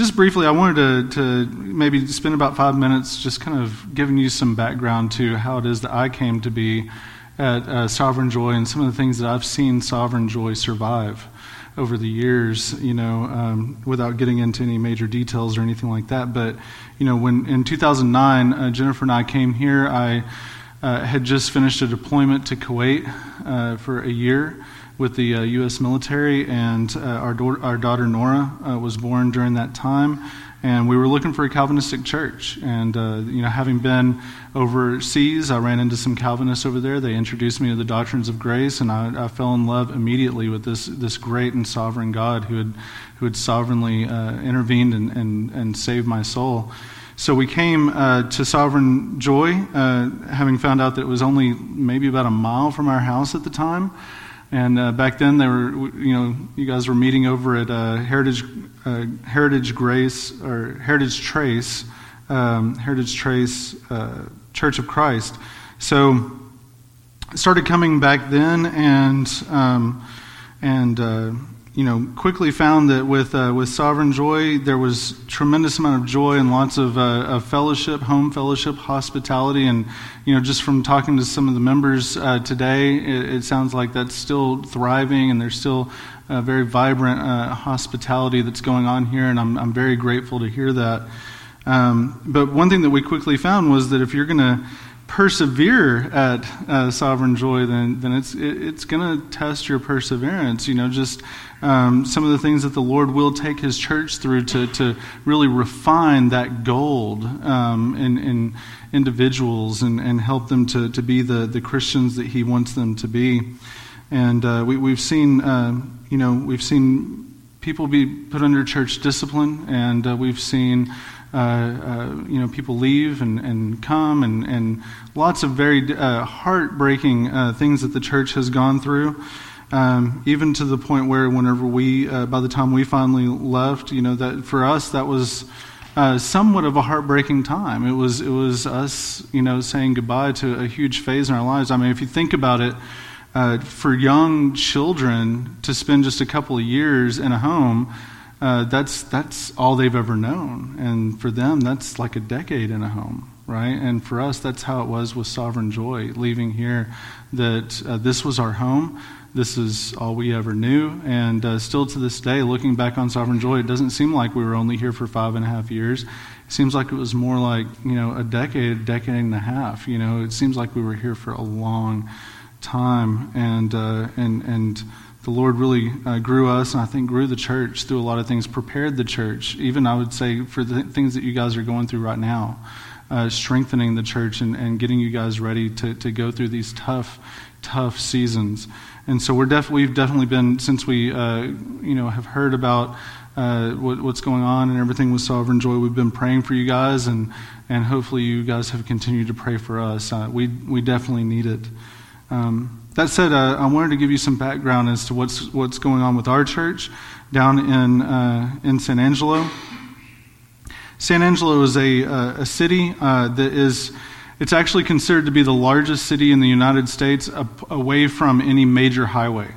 just briefly, I wanted to, to maybe spend about five minutes just kind of giving you some background to how it is that I came to be at uh, Sovereign Joy and some of the things that I've seen Sovereign Joy survive over the years, you know, um, without getting into any major details or anything like that. But, you know, when in 2009, uh, Jennifer and I came here, I uh, had just finished a deployment to Kuwait uh, for a year with the uh, U.S. military, and uh, our, do- our daughter Nora uh, was born during that time. And we were looking for a Calvinistic church. And, uh, you know, having been overseas, I ran into some Calvinists over there. They introduced me to the doctrines of grace, and I, I fell in love immediately with this, this great and sovereign God who had, who had sovereignly uh, intervened and, and, and saved my soul. So we came uh, to Sovereign Joy, uh, having found out that it was only maybe about a mile from our house at the time. And uh, back then, they were, you know, you guys were meeting over at uh, Heritage, uh, Heritage Grace or Heritage Trace, um, Heritage Trace uh, Church of Christ. So, started coming back then, and um, and uh, you know, quickly found that with uh, with Sovereign Joy, there was tremendous amount of joy and lots of, uh, of fellowship, home fellowship, hospitality, and you know, just from talking to some of the members uh, today, it, it, sounds like that's still thriving, and there's still a very vibrant uh, hospitality that's going on here, and I'm I'm very grateful to hear that. Um, but one thing that we quickly found was that if you're going to persevere at uh, sovereign joy, then then it's it, it's going to test your perseverance. You know, just um, some of the things that the Lord will take His church through to to really refine that gold um, in, in individuals and, and help them to to be the the Christians that He wants them to be. And uh, we, we've seen, uh, you know, we've seen people be put under church discipline, and uh, we've seen uh, uh, you know, people leave and, and come, and, and lots of very uh, heartbreaking uh, things that the church has gone through. Um, even to the point where, whenever we, uh, by the time we finally left, you know, that for us that was uh, somewhat of a heartbreaking time. It was, it was us, you know, saying goodbye to a huge phase in our lives. I mean, if you think about it, for young children to spend just a couple of years in a home uh, that's that's all they've ever known, and for them, that's like a decade in a home, right? And for us, that's how it was with Sovereign Joy, leaving here. That uh, this was our home. This is all we ever knew, and uh, still to this day, looking back on Sovereign Joy, it doesn't seem like we were only here for five and a half years. It seems like it was more like you know a decade, a decade and a half. You know, it seems like we were here for a long time, and uh, and and the Lord really uh, grew us, and I think grew the church through a lot of things, prepared the church, even I would say for the things that you guys are going through right now, uh, strengthening the church and, and getting you guys ready to, to go through these tough, tough seasons. And so we're def- we've definitely been, since we uh, you know, have heard about uh, what, what's going on and everything with Sovereign Joy, we've been praying for you guys, and, and hopefully you guys have continued to pray for us. Uh, we, we definitely need it. Um, that said, uh, I wanted to give you some background as to what's, what's going on with our church down in, uh, in San Angelo. San Angelo is a, uh, a city uh, that is, it's actually considered to be the largest city in the United States away from any major highway.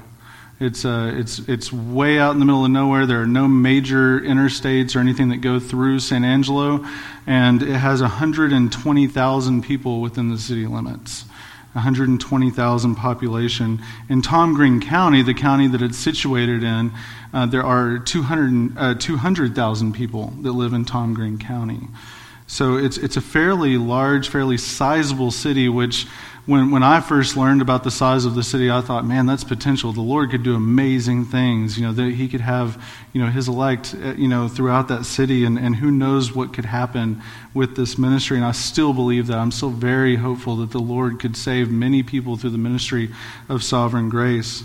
It's, uh, it's, it's way out in the middle of nowhere. There are no major interstates or anything that go through San Angelo, and it has 120,000 people within the city limits. 120,000 population. In Tom Green County, the county that it's situated in, uh, there are 200,000 uh, 200, people that live in Tom Green County. So it's, it's a fairly large, fairly sizable city, which when, when I first learned about the size of the city, I thought, man, that's potential. The Lord could do amazing things. You know, that He could have, you know, His elect, uh, you know, throughout that city, and, and who knows what could happen with this ministry. And I still believe that. I'm still very hopeful that the Lord could save many people through the ministry of sovereign grace.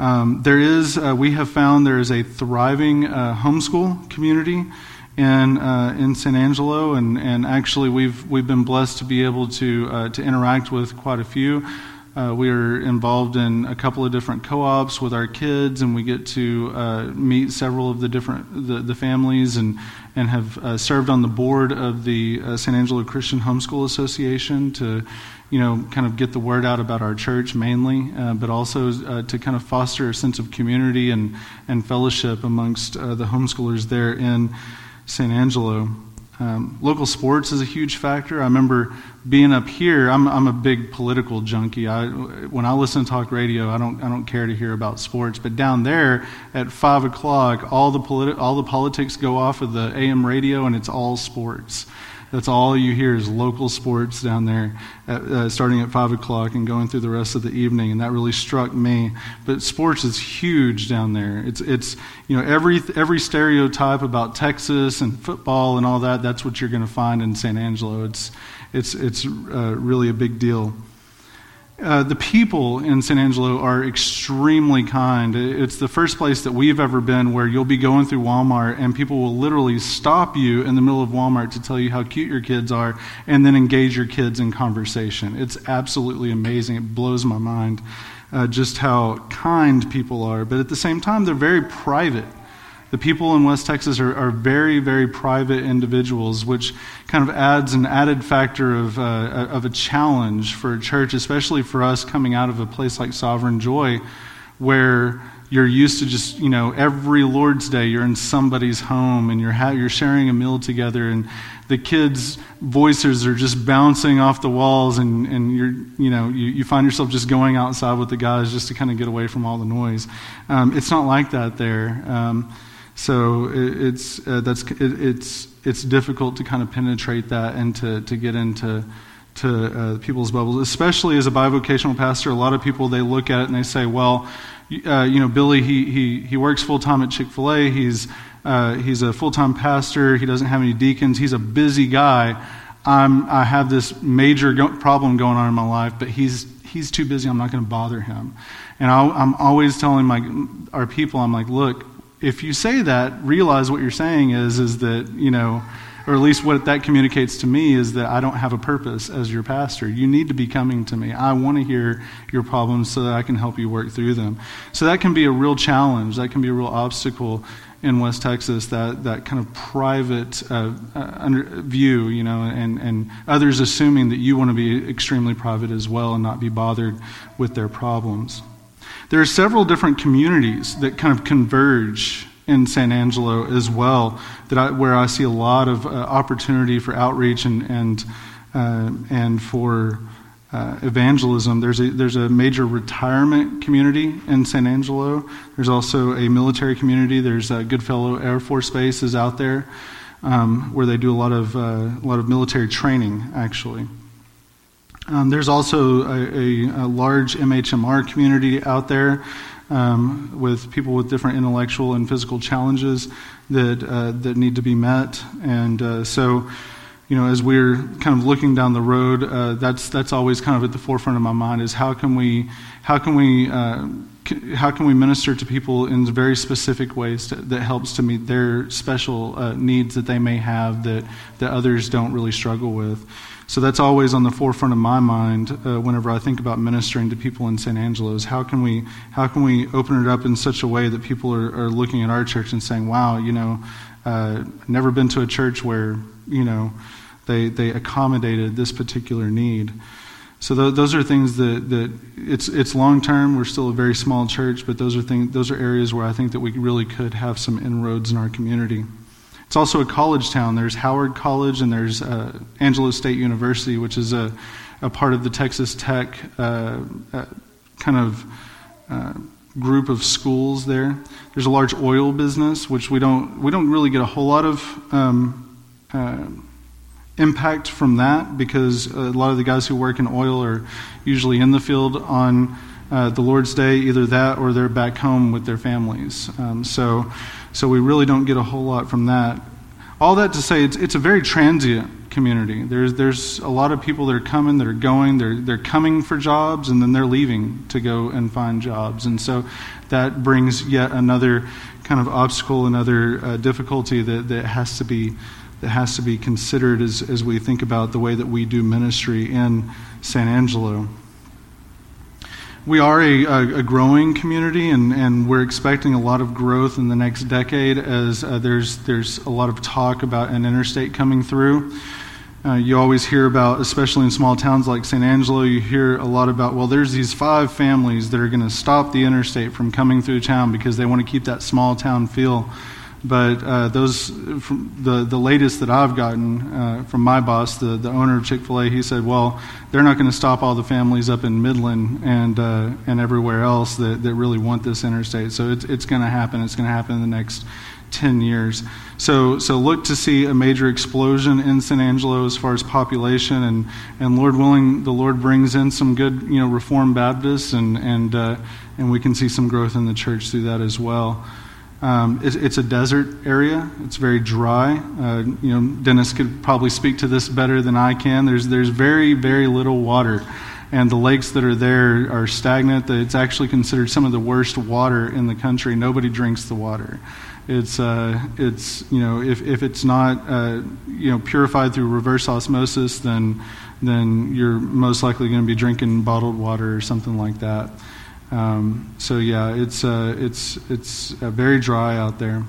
Um, there is, uh, we have found there is a thriving uh, homeschool community in uh, in San Angelo, and, and actually we've we've been blessed to be able to uh, to interact with quite a few. Uh, we are involved in a couple of different co-ops with our kids, and we get to uh, meet several of the different the, the families, and and have uh, served on the board of the uh, San Angelo Christian Homeschool Association to, you know, kind of get the word out about our church mainly, uh, but also uh, to kind of foster a sense of community and and fellowship amongst the homeschoolers there in San Angelo. Um, local sports is a huge factor. I remember being up here. I'm, I'm a big political junkie. I, when I listen to talk radio, I don't I don't care to hear about sports. But down there at five o'clock, all the politi- all the politics go off of the AM radio, and it's all sports. That's all you hear is local sports down there, at, uh, starting at 5 o'clock and going through the rest of the evening. And that really struck me. But sports is huge down there. It's, it's you know, every, every stereotype about Texas and football and all that, that's what you're going to find in San Angelo. It's, it's, it's uh, really a big deal. Uh, the people in San Angelo are extremely kind. It's the first place that we've ever been where you'll be going through Walmart and people will literally stop you in the middle of Walmart to tell you how cute your kids are and then engage your kids in conversation. It's absolutely amazing. It blows my mind uh, just how kind people are. But at the same time, they're very private. The people in West Texas are, are very, very private individuals, which kind of adds an added factor of, uh, of a challenge for a church, especially for us coming out of a place like Sovereign Joy, where you're used to just, you know, every Lord's Day you're in somebody's home and you're, ha- you're sharing a meal together and the kids' voices are just bouncing off the walls and, and you're, you know, you, you find yourself just going outside with the guys just to kind of get away from all the noise. Um, it's not like that there. Um, so it, it's, uh, that's, it, it's, it's difficult to kind of penetrate that and to, to get into to uh, people's bubbles, especially as a bivocational pastor. A lot of people, they look at it and they say, well, uh, you know, Billy, he, he, he works full time at Chick fil A. He's, uh, he's a full time pastor. He doesn't have any deacons. He's a busy guy. I'm, I have this major go- problem going on in my life, but he's, he's too busy. I'm not going to bother him. And i am always telling my, our people, I'm like, look, if you say that, realize what you're saying is, is that, you know, or at least what that communicates to me is that I don't have a purpose as your pastor. You need to be coming to me. I want to hear your problems so that I can help you work through them. So that can be a real challenge. That can be a real obstacle in West Texas, that, that kind of private uh, uh, under, view, you know, and, and others assuming that you want to be extremely private as well and not be bothered with their problems. There are several different communities that kind of converge in San Angelo as well, that I, where I see a lot of uh, opportunity for outreach and and uh, and for uh, evangelism. There's a there's a major retirement community in San Angelo. There's also a military community. There's a Goodfellow Air Force Base is out there, um, where they do a lot of uh, a lot of military training actually. Um, there's also a, a, a, large MHMR community out there um, with people with different intellectual and physical challenges that uh, that need to be met, and uh, so. You know, as we're kind of looking down the road, uh, that's that's always kind of at the forefront of my mind. Is how can we, how can we, uh, how can we minister to people in very specific ways to, that helps to meet their special uh, needs that they may have that that others don't really struggle with. So that's always on the forefront of my mind uh, whenever I think about ministering to people in San Angelo. Is how can we how can we open it up in such a way that people are, are looking at our church and saying, "Wow, you know, uh, never been to a church where you know they they accommodated this particular need." So th- those are things that, that it's it's long term. We're still a very small church, but those are things those are areas where I think that we really could have some inroads in our community. It's also a college town. There's Howard College and there's uh, Angelo State University, which is a, a part of the Texas Tech uh, uh, kind of uh, group of schools there. There's a large oil business, which we don't we don't really get a whole lot of um, uh, impact from that because a lot of the guys who work in oil are usually in the field on uh, the Lord's Day, either that or they're back home with their families. Um, so so we really don't get a whole lot from that. All that to say, it's, it's a very transient community. There's, there's a lot of people that are coming, that are going, they're, they're coming for jobs, and then they're leaving to go and find jobs. And so that brings yet another kind of obstacle, another uh, difficulty that, that has to be that has to be considered as, as we think about the way that we do ministry in San Angelo. We are a, a, growing community, and, and we're expecting a lot of growth in the next decade as uh, there's, there's a lot of talk about an interstate coming through. Uh, you always hear about, especially in small towns like San Angelo, you hear a lot about, well, there's these five families that are going to stop the interstate from coming through town because they want to keep that small town feel. But uh, those, the, the latest that I've gotten uh, from my boss, the, the owner of Chick fil A, he said, well, they're not going to stop all the families up in Midland and, uh, and everywhere else that, that really want this interstate. So it's, it's going to happen. It's going to happen in the next 10 years. So, so look to see a major explosion in San Angelo as far as population, and, and Lord willing, the Lord brings in some good, you know, Reformed Baptists, and, and, uh, and we can see some growth in the church through that as well. Um, it's, it's, a desert area. It's very dry. Uh, you know, Dennis could probably speak to this better than I can. There's, there's very, very little water and the lakes that are there are stagnant. It's actually considered some of the worst water in the country. Nobody drinks the water. It's, uh, it's you know, if, if it's not, uh, you know, purified through reverse osmosis, then, then you're most likely going to be drinking bottled water or something like that. Um, so yeah, it's, uh, it's, it's uh, very dry out there.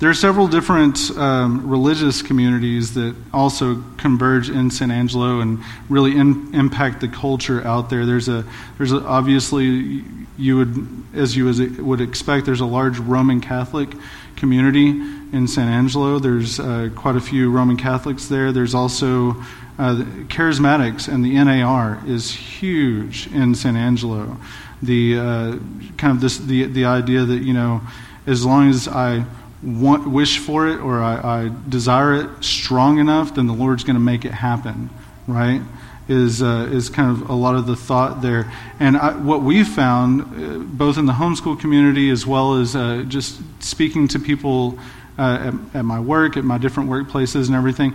There are several different um, religious communities that also converge in San Angelo and really in, impact the culture out there. There's a there's a, obviously you would as you would expect. There's a large Roman Catholic community in San Angelo. There's uh, quite a few Roman Catholics there. There's also uh, charismatics, and the NAR is huge in San Angelo. The uh, kind of this the the idea that you know as long as I want, wish for it or I, I desire it strong enough, then the Lord's going to make it happen, right? Is, uh, is kind of a lot of the thought there. And I, what we found, uh, both in the homeschool community as well as uh, just speaking to people uh, at, at my work, at my different workplaces and everything,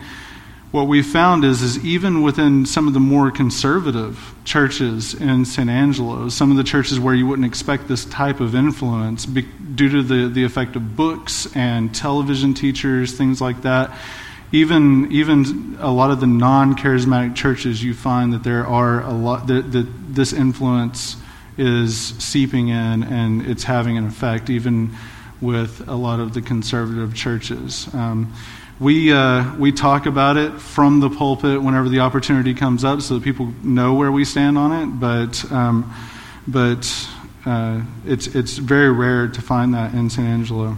what we found is, is even within some of the more conservative churches in San Angelo, some of the churches where you wouldn't expect this type of influence be, due to the, the effect of books and television teachers, things like that, even, even a lot of the non charismatic churches, you find that there are a lot, that, that this influence is seeping in and it's having an effect, even with a lot of the conservative churches. Um, we, uh, we talk about it from the pulpit whenever the opportunity comes up so that people know where we stand on it, but, um, but uh, it's, it's very rare to find that in San Angelo.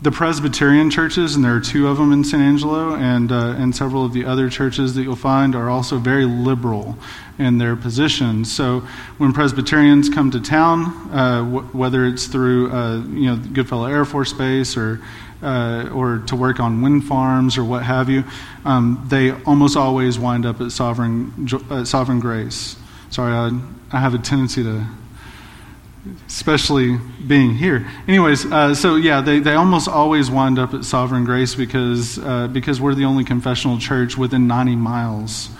The Presbyterian churches, and there are two of them in San Angelo, and, uh, and several of the other churches that you'll find are also very liberal in their positions. So when Presbyterians come to town, uh, w- whether it's through uh, you know Goodfellow Air Force Base or uh, or to work on wind farms or what have you, um, they almost always wind up at Sovereign, uh, Sovereign Grace. Sorry, I, I, have a tendency to, especially being here. Anyways, uh, so yeah, they, they almost always wind up at Sovereign Grace because, uh, because we're the only confessional church within 90 miles.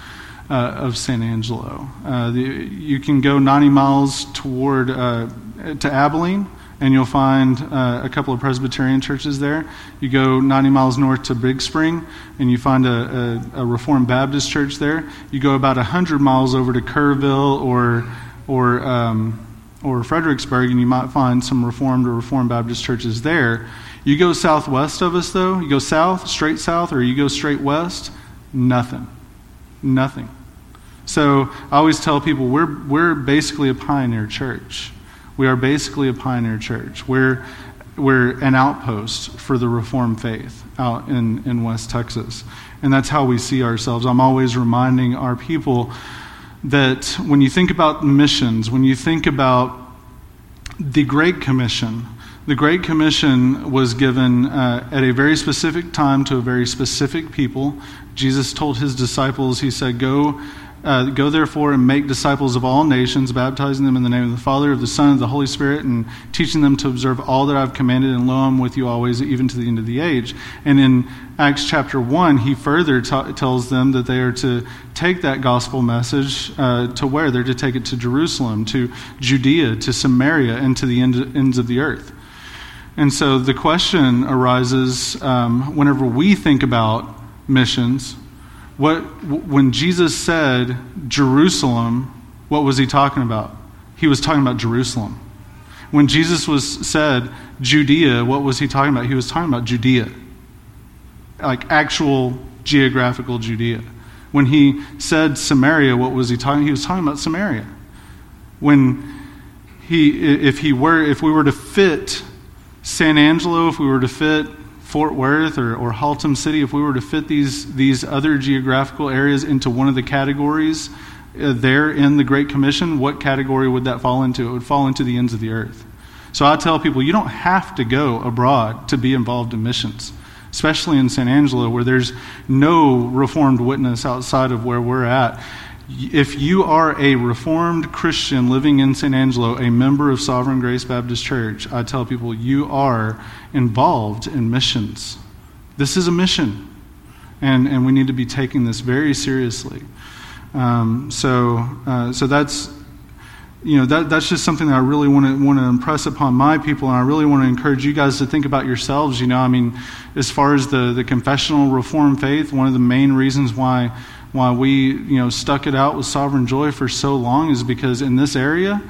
Uh, of San Angelo. Uh, the, you can go 90 miles toward to Abilene, and you'll find uh, a couple of Presbyterian churches there. You go 90 miles north to Big Spring, and you find a, a, a Reformed Baptist church there. You go about 100 miles over to Kerrville or, or, um, or Fredericksburg, and you might find some Reformed or Reformed Baptist churches there. You go southwest of us, though, you go south, straight south, or you go straight west, nothing. Nothing. So I always tell people we're, we're basically a pioneer church. We are basically a pioneer church. We're, we're an outpost for the Reformed faith out in, in West Texas. And that's how we see ourselves. I'm always reminding our people that when you think about missions, when you think about the Great Commission, the Great Commission was given uh, at a very specific time to a very specific people. Jesus told his disciples, He said, Go uh, Go therefore and make disciples of all nations, baptizing them in the name of the Father, of the Son, of the Holy Spirit, and teaching them to observe all that I've commanded, and lo, I'm with you always, even to the end of the age. And in Acts chapter 1, he further t- tells them that they are to take that gospel message uh, to where? They're to take it to Jerusalem, to Judea, to Samaria, and to the end, ends of the earth. And so the question arises um, whenever we think about missions what, when Jesus said Jerusalem, what was he talking about? he was talking about Jerusalem. When Jesus was said Judea, what was he talking about? He was talking about Judea, like actual geographical Judea. When he said Samaria, what was he talking? He was talking about Samaria. When he, if he were, if we were to fit San Angelo, if we were to fit Fort Worth or, or Haltom City, if we were to fit these, these other geographical areas into one of the categories uh, there in the Great Commission, what category would that fall into? It would fall into the ends of the earth. So I tell people, you don't have to go abroad to be involved in missions, especially in San Angelo, where there's no Reformed witness outside of where we're at. If you are a Reformed Christian living in San Angelo, a member of Sovereign Grace Baptist Church, I tell people you are involved in missions. This is a mission, and, and we need to be taking this very seriously. Um, so, uh, so that's you know that, that's just something that I really want to want to impress upon my people, and I really want to encourage you guys to think about yourselves. You know, I mean, as far as the the confessional Reformed faith, one of the main reasons why why we you know stuck it out with Sovereign Joy for so long is because in this area.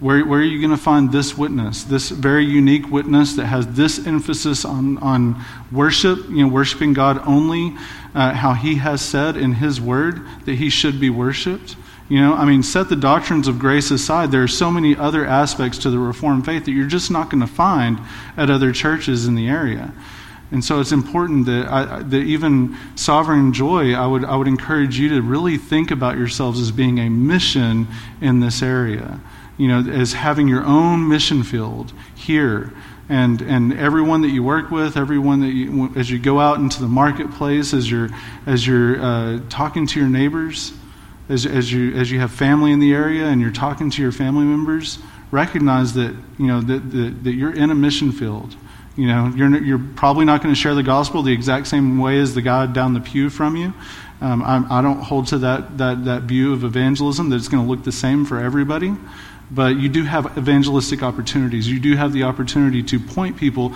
Where, where are you going to find this witness, this very unique witness that has this emphasis on, on worship, you know, worshiping God only, uh, how He has said in His Word that He should be worshiped? You know, I mean, set the doctrines of grace aside. There are so many other aspects to the Reformed faith that you're just not going to find at other churches in the area. And so it's important that, I, that even Sovereign Joy, I would, I would encourage you to really think about yourselves as being a mission in this area. You know, as having your own mission field here. And, and everyone that you work with, everyone that you, as you go out into the marketplace, as you're, as you're uh, talking to your neighbors, as, as, you, as you have family in the area and you're talking to your family members, recognize that, you know, that, that, that you're in a mission field. You know, you're, you're probably not going to share the gospel the exact same way as the guy down the pew from you. Um, I, I don't hold to that, that, that view of evangelism that it's going to look the same for everybody. But you do have evangelistic opportunities. You do have the opportunity to point people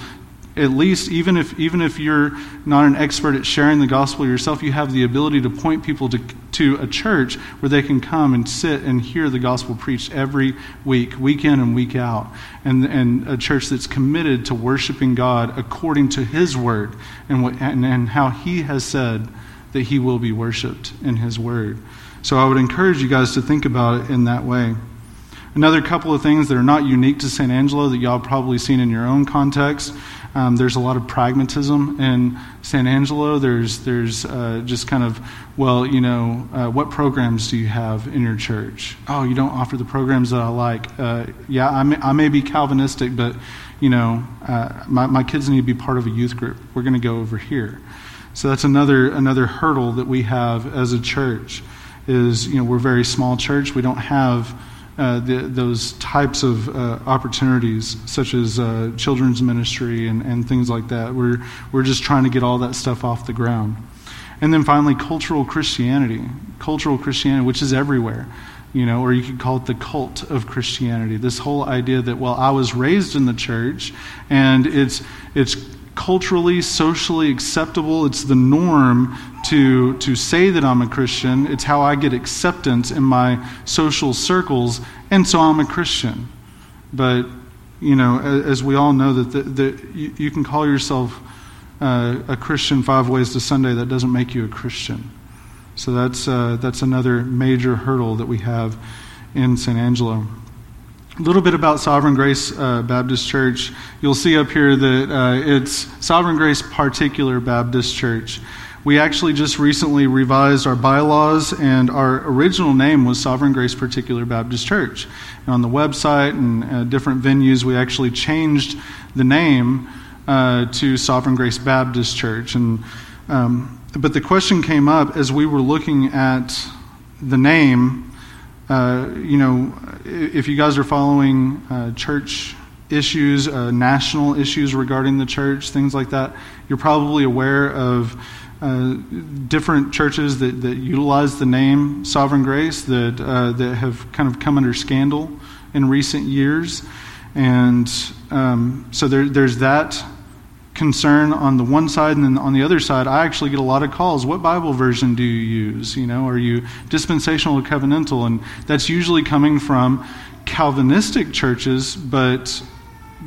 at least even if even if you're not an expert at sharing the gospel yourself you have the ability to point people to, to a church where they can come and sit and hear the gospel preached every week week in and week out. And and a church that's committed to worshiping god according to his word and what and, and how he has said that he will be worshiped in his word. So i would encourage you guys to think about it in that way. Another couple of things that are not unique to San Angelo that y'all probably seen in your own context um, there's a lot of pragmatism in San Angelo. There's, there's uh, just kind of, well, you know, uh, what programs do you have in your church? Oh, you don't offer the programs that I like. Uh, yeah, I may, I may, be Calvinistic, but, you know, uh, my, my kids need to be part of a youth group. We're going to go over here. So that's another, another hurdle that we have as a church is, you know, we're a very small church. We don't have uh, the, those types of uh, opportunities, such as uh, children's ministry and, and things like that. We're, we're just trying to get all that stuff off the ground. And then finally, cultural Christianity. Cultural Christianity, which is everywhere, you know, or you could call it the cult of Christianity. This whole idea that, well, I was raised in the church and it's, it's culturally, socially acceptable. It's the norm to, to say that I'm a Christian. It's how I get acceptance in my social circles, and so I'm a Christian. But, you know, as we all know, that the, the, you, you, can call yourself uh, a Christian five ways to Sunday, that doesn't make you a Christian. So that's, uh, that's another major hurdle that we have in San Angelo. A little bit about Sovereign Grace uh, Baptist Church. You'll see up here that uh, it's Sovereign Grace Particular Baptist Church. We actually just recently revised our bylaws, and our original name was Sovereign Grace Particular Baptist Church. And on the website and uh, different venues, we actually changed the name uh, to Sovereign Grace Baptist Church. And um, but the question came up as we were looking at the name uh, you know, if you guys are following uh, church issues, uh, national issues regarding the church, things like that, you're probably aware of uh, different churches that, that utilize the name Sovereign Grace that, uh, that have kind of come under scandal in recent years. And um, so there, there's that concern on the one side and then on the other side i actually get a lot of calls. What bible version do you use? You know are you dispensational or covenantal? And that's usually coming from Calvinistic churches, but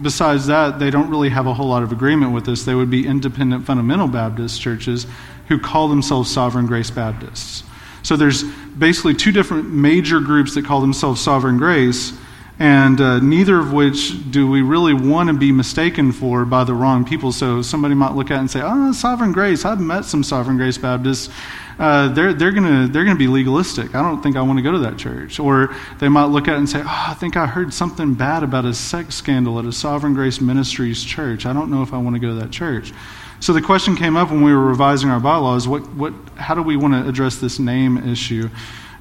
besides that, they don't really have a whole lot of agreement with us They would be independent fundamental Baptist churches who call themselves Sovereign Grace Baptists. So there's basically two different major groups that call themselves Sovereign Grace, and uh, neither of which do we really want to be mistaken for by the wrong people. So somebody might look at it and say, "Oh, Sovereign Grace. I've met some Sovereign Grace Baptists. Uh, they're they're gonna they're gonna be legalistic. I don't think I want to go to that church." Or they might look at it and say, "Oh, I think I heard something bad about a sex scandal at a Sovereign Grace Ministries church. I don't know if I want to go to that church." So the question came up when we were revising our bylaws: what, what, how do we want to address this name issue?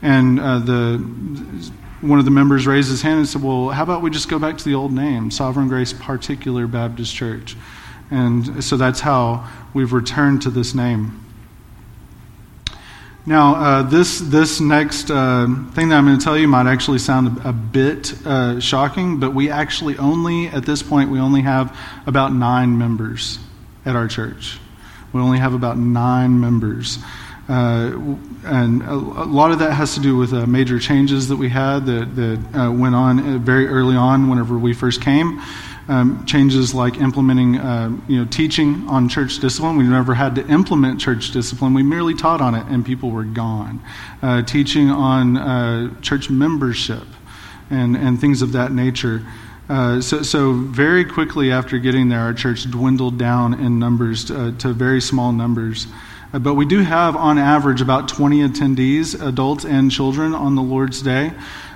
And uh, the one of the members raised his hand and said, "Well, how about we just go back to the old name, Sovereign Grace Particular Baptist Church?" And so that's how we've returned to this name. Now, uh, this this next uh, thing that I'm going to tell you might actually sound a, a bit uh, shocking, but we actually only at this point we only have about nine members at our church. We only have about nine members. Uh, and a, a, lot of that has to do with uh, major changes that we had that, that uh, went on uh, very early on whenever we first came. Um, changes like implementing, uh, you know, teaching on church discipline. We never had to implement church discipline. We merely taught on it, and people were gone. Uh, teaching on church membership and, and things of that nature. Uh, so, so, very quickly after getting there, our church dwindled down in numbers to, uh, to very small numbers. But we do have, on average, about 20 attendees, adults and children, on the Lord's Day,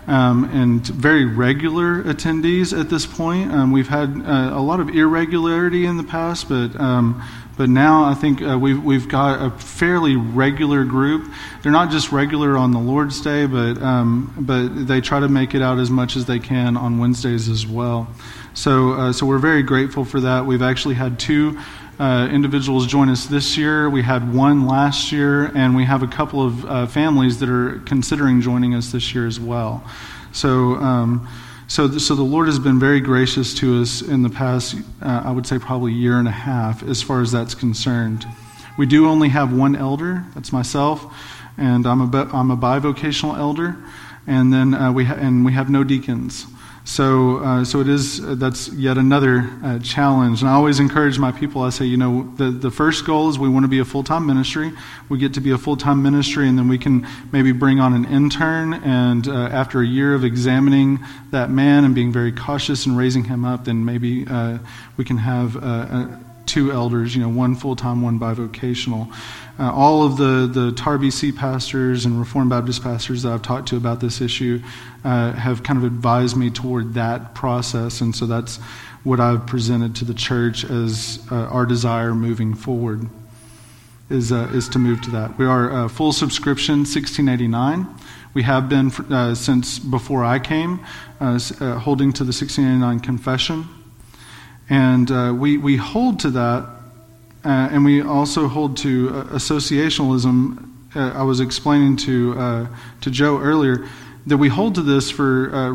um, and very regular attendees at this point. Um, we've had uh, a lot of irregularity in the past, but um, but now I think uh, we've, we've got a fairly regular group. They're not just regular on the Lord's Day, but, um, but they try to make it out as much as they can on Wednesdays as well. So, uh, so we're very grateful for that. We've actually had two uh, individuals join us this year. We had one last year, and we have a couple of uh, families that are considering joining us this year as well. So, um, so, the, so the Lord has been very gracious to us in the past, uh, I would say probably year and a half, as far as that's concerned. We do only have one elder, that's myself, and I'm a, I'm a bivocational elder, and then uh, we, ha- and we have no deacons. So, uh, so it is, uh, that's yet another uh, challenge. And I always encourage my people, I say, you know, the, the first goal is we want to be a full time ministry. We get to be a full time ministry, and then we can maybe bring on an intern. And uh, after a year of examining that man and being very cautious and raising him up, then maybe uh, we can have uh, two elders, you know, one full time, one bivocational. Uh, all of the, the TAR BC pastors and Reformed Baptist pastors that I've talked to about this issue uh, have kind of advised me toward that process, and so that's what I've presented to the church as uh, our desire moving forward is, uh, is to move to that. We are uh, full subscription, 1689. We have been uh, since before I came, holding to the 1689 confession. And we, we hold to that uh, and we also hold to uh, associationalism. Uh, I was explaining to, uh, to Joe earlier that we hold to this for uh,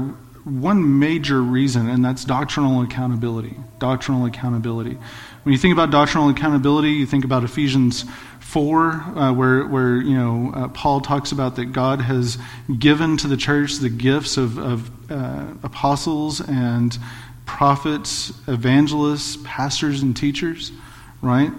one major reason, and that's doctrinal accountability. Doctrinal accountability. When you think about doctrinal accountability, you think about Ephesians 4, uh, where, where you know, Paul talks about that God has given to the church the gifts of, of apostles and prophets, evangelists, pastors, and teachers right?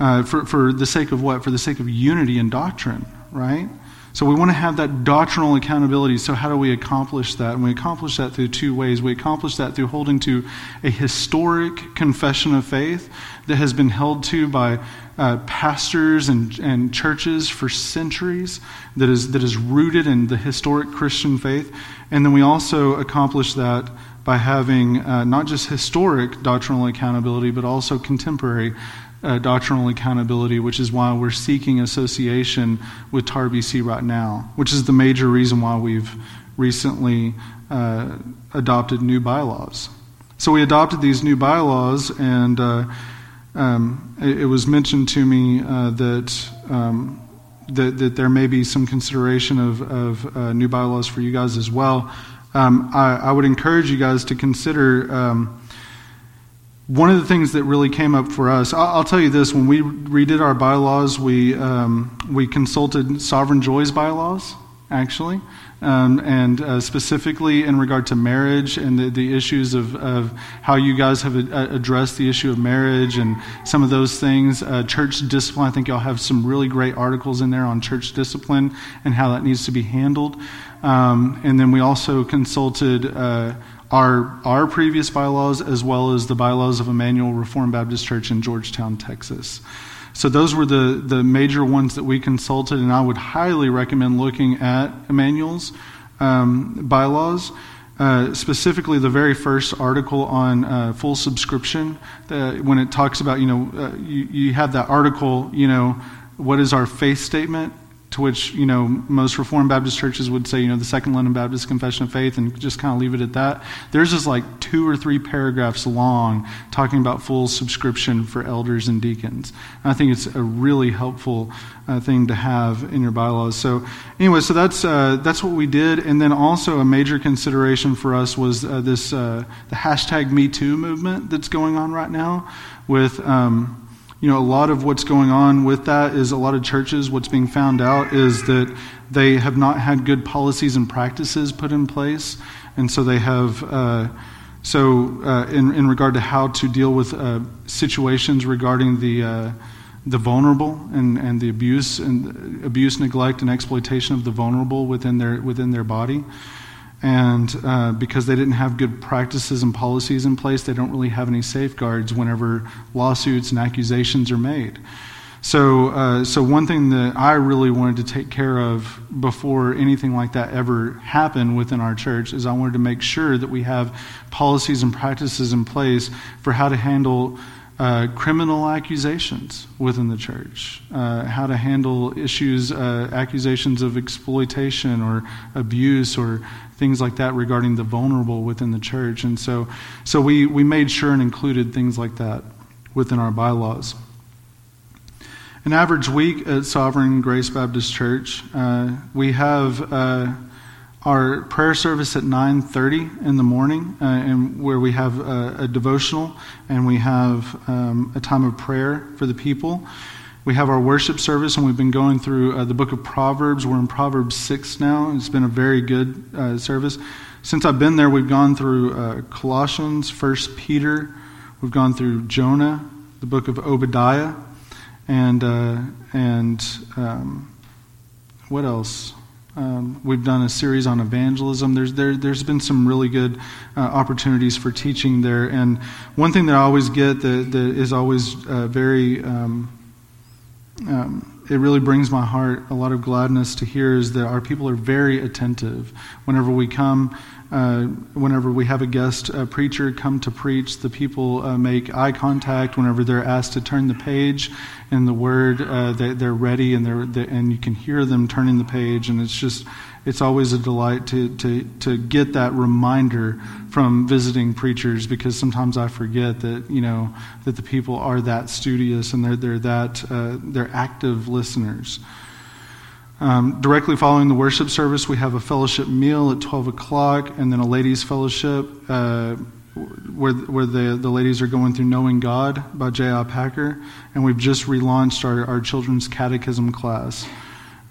Uh, for, for the sake of what? For the sake of unity and doctrine, right? So we want to have that doctrinal accountability. So how do we accomplish that? And we accomplish that through two ways. We accomplish that through holding to a historic confession of faith that has been held to by uh, pastors and, and churches for centuries, that is, that is rooted in the historic Christian faith. And then we also accomplish that by having uh, not just historic doctrinal accountability, but also contemporary uh, doctrinal accountability, which is why we're seeking association with TARBC right now, which is the major reason why we've recently uh, adopted new bylaws. So we adopted these new bylaws, and uh, um, it, it, was mentioned to me uh, that, um, that, that there may be some consideration of, of uh, new bylaws for you guys as well. Um, I, I, would encourage you guys to consider um, one of the things that really came up for us, I'll, I'll tell you this: when we redid our bylaws, we um, we consulted Sovereign Joy's bylaws actually um, and uh, specifically in regard to marriage and the, the issues of, of how you guys have a, uh, addressed the issue of marriage and some of those things. Uh, church discipline, I think y'all have some really great articles in there on church discipline and how that needs to be handled. Um, and then we also consulted uh, our, our previous bylaws as well as the bylaws of Emmanuel Reformed Baptist Church in Georgetown, Texas. So those were the, the major ones that we consulted, and I would highly recommend looking at Emmanuel's um, bylaws. Uh, specifically, the very first article on uh, full subscription, uh, when it talks about, you know, uh, you, you have that article, you know, what is our faith statement? To which you know most Reformed Baptist churches would say, you know, the Second London Baptist Confession of Faith, and just kind of leave it at that. There's just like two or three paragraphs long talking about full subscription for elders and deacons. And I think it's a really helpful uh, thing to have in your bylaws. So anyway, so that's uh, that's what we did, and then also a major consideration for us was uh, this uh, the hashtag Me Too movement that's going on right now with. Um, you know, a lot of what's going on with that is a lot of churches, what's being found out is that they have not had good policies and practices put in place. And so they have, uh, so uh, in, in regard to how to deal with uh, situations regarding the, uh, the vulnerable and, and the abuse and abuse, neglect, and exploitation of the vulnerable within their, within their body. And uh, because they didn't have good practices and policies in place, they don't really have any safeguards whenever lawsuits and accusations are made. So, uh, so one thing that I really wanted to take care of before anything like that ever happened within our church is I wanted to make sure that we have policies and practices in place for how to handle uh, criminal accusations within the church, uh, how to handle issues, uh, accusations of exploitation or abuse or things like that regarding the vulnerable within the church. And so, so we, we made sure and included things like that within our bylaws. An average week at Sovereign Grace Baptist Church, uh, we have uh, our prayer service at 9.30 in the morning uh, and where we have a, a devotional and we have um, a time of prayer for the people we have our worship service, and we've been going through uh, the book of Proverbs. We're in Proverbs 6 now. It's been a very good uh, service. Since I've been there, we've gone through uh, Colossians, First Peter, we've gone through Jonah, the book of Obadiah, and, uh, and um, what else? Um, we've done a series on evangelism. There's, there, there's been some really good uh, opportunities for teaching there. And one thing that I always get that, that is always uh, very um, um, it really brings my heart a lot of gladness to hear is that our people are very attentive. Whenever we come, uh, whenever we have a guest a preacher come to preach, the people uh, make eye contact. Whenever they're asked to turn the page in the Word, uh, they, are ready and they're, they, and you can hear them turning the page, and it's just it's always a delight to, to, to get that reminder from visiting preachers because sometimes I forget that, you know, that the people are that studious and they're, they're that, uh, they're active listeners. Um, directly following the worship service, we have a fellowship meal at 12 o'clock and then a ladies' fellowship uh, where, where the, the ladies are going through Knowing God by J.I. Packer. And we've just relaunched our, our children's catechism class.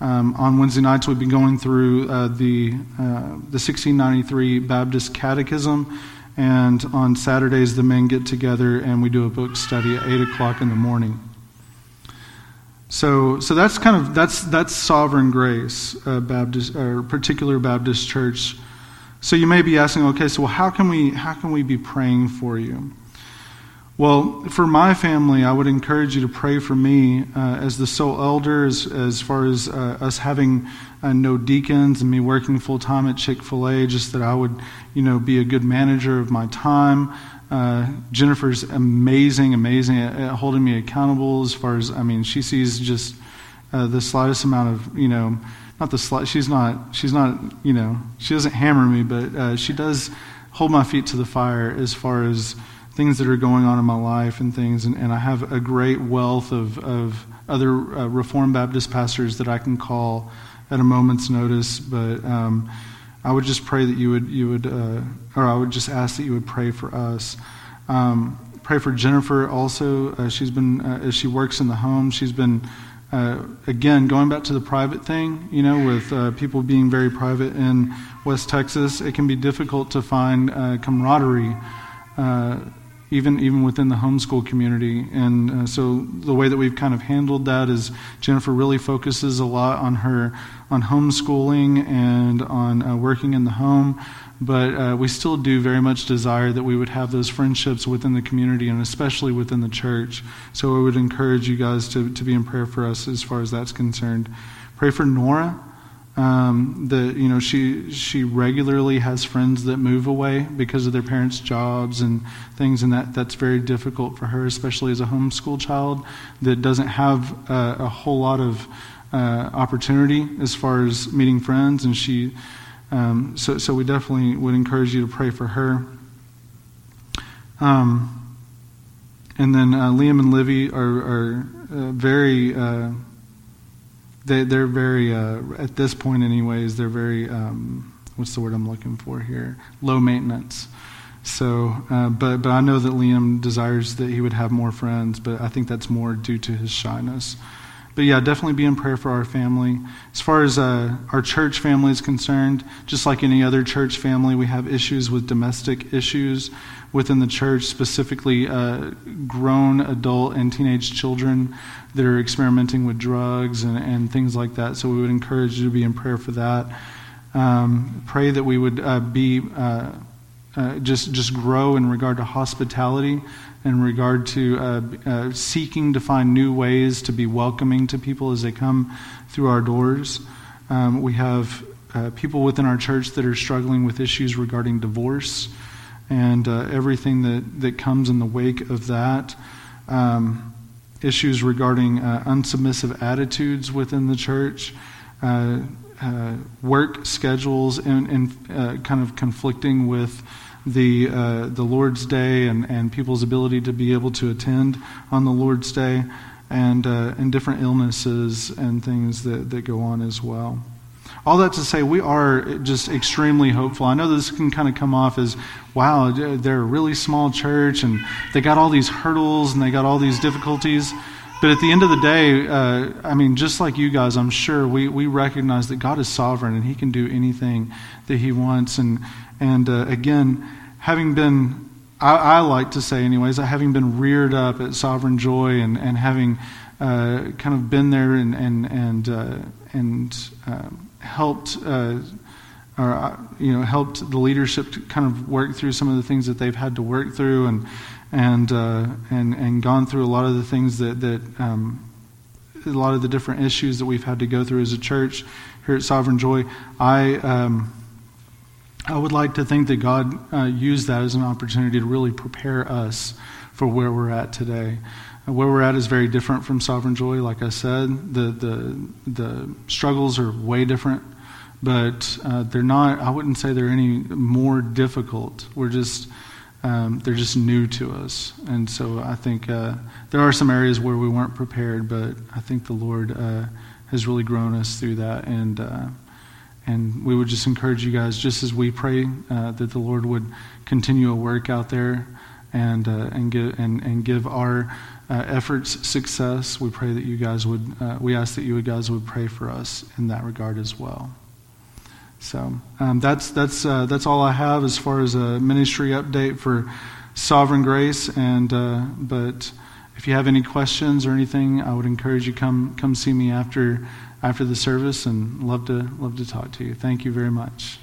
Um, on Wednesday nights, we've been going through uh, the, uh, the 1693 Baptist Catechism, and on Saturdays, the men get together and we do a book study at 8 o'clock in the morning. So, so that's kind of that's that's sovereign grace, uh, Baptist or particular Baptist church. So you may be asking, okay, so how can we how can we be praying for you? Well, for my family, I would encourage you to pray for me uh, as the sole elder, as, as far as uh, us having uh, no deacons and me working full time at Chick fil A, just that I would, you know, be a good manager of my time. Uh, Jennifer's amazing, amazing at, at, holding me accountable as far as, I mean, she sees just uh, the slightest amount of, you know, not the slight, she's not, she's not, you know, she doesn't hammer me, but uh, she does hold my feet to the fire as far as, things that are going on in my life and things. And, and I have a great wealth of, of other uh, Reformed Baptist pastors that I can call at a moment's notice. But um, I would just pray that you would, you would uh, or I would just ask that you would pray for us. Um, pray for Jennifer also. Uh, she's been, uh, as she works in the home, she's been uh, again, going back to the private thing, you know, with uh, people being very private in West Texas, it can be difficult to find camaraderie, even even within the homeschool community. And uh, so the way that we've kind of handled that is Jennifer really focuses a lot on her on homeschooling and on uh, working in the home but uh, we still do very much desire that we would have those friendships within the community and especially within the church. So I would encourage you guys to, to be in prayer for us as far as that's concerned. Pray for Nora. Um, that you know she she regularly has friends that move away because of their parents' jobs and things, and that that's very difficult for her, especially as a homeschool child that doesn't have a whole lot of uh, opportunity as far as meeting friends, and she um, so, so we definitely would encourage you to pray for her. Um, and then uh, Liam and Livy are, are uh, very, uh, they, they're very, uh, at this point, anyways, they're very, um, what's the word I'm looking for here? Low maintenance. So, uh, but, but I know that Liam desires that he would have more friends, but I think that's more due to his shyness. But yeah, definitely be in prayer for our family. As far as uh, our church family is concerned, just like any other church family, we have issues with domestic issues within the church, specifically uh, grown adult and teenage children that are experimenting with drugs and, and things like that. So we would encourage you to be in prayer for that. Um, pray that we would uh, be uh, uh, just just grow in regard to hospitality in regard to uh, uh, seeking to find new ways to be welcoming to people as they come through our doors. Um, we have people within our church that are struggling with issues regarding divorce and uh, everything that, that comes in the wake of that. Um, issues regarding uh, unsubmissive attitudes within the church. Uh, work schedules and, and kind of conflicting with the, uh, the Lord's Day and, and people's ability to be able to attend on the Lord's Day, and, uh, and different illnesses and things that, that go on as well. All that to say, we are just extremely hopeful. I know this can kind of come off as, wow, they're a really small church and they got all these hurdles and they got all these difficulties. But at the end of the day, uh, I mean, just like you guys, I'm sure we, we recognize that God is sovereign and He can do anything that He wants. And, and uh, again, having been, I, I, like to say, anyways, having been reared up at Sovereign Joy and, and having uh, kind of been there and, and, and, uh, and uh, helped. Uh, or you know, helped the leadership to kind of work through some of the things that they've had to work through, and and uh, and and gone through a lot of the things that that um, a lot of the different issues that we've had to go through as a church here at Sovereign Joy. I um, I would like to think that God uh, used that as an opportunity to really prepare us for where we're at today. Where we're at is very different from Sovereign Joy, like I said. The, the, the struggles are way different, but uh, they're not, I wouldn't say they're any more difficult. We're just, um, they're just new to us. And so I think uh, there are some areas where we weren't prepared, but I think the Lord uh, has really grown us through that. And uh, and we would just encourage you guys, just as we pray uh, that the Lord would continue a work out there and, uh, and, give, and, and give our uh, efforts success, we pray that you guys would, uh, we ask that you guys would pray for us in that regard as well. So um, that's, that's, uh, that's all I have as far as a ministry update for Sovereign Grace. And, uh, but if you have any questions or anything, I would encourage you come, come see me after after the service and love to love to talk to you. Thank you very much.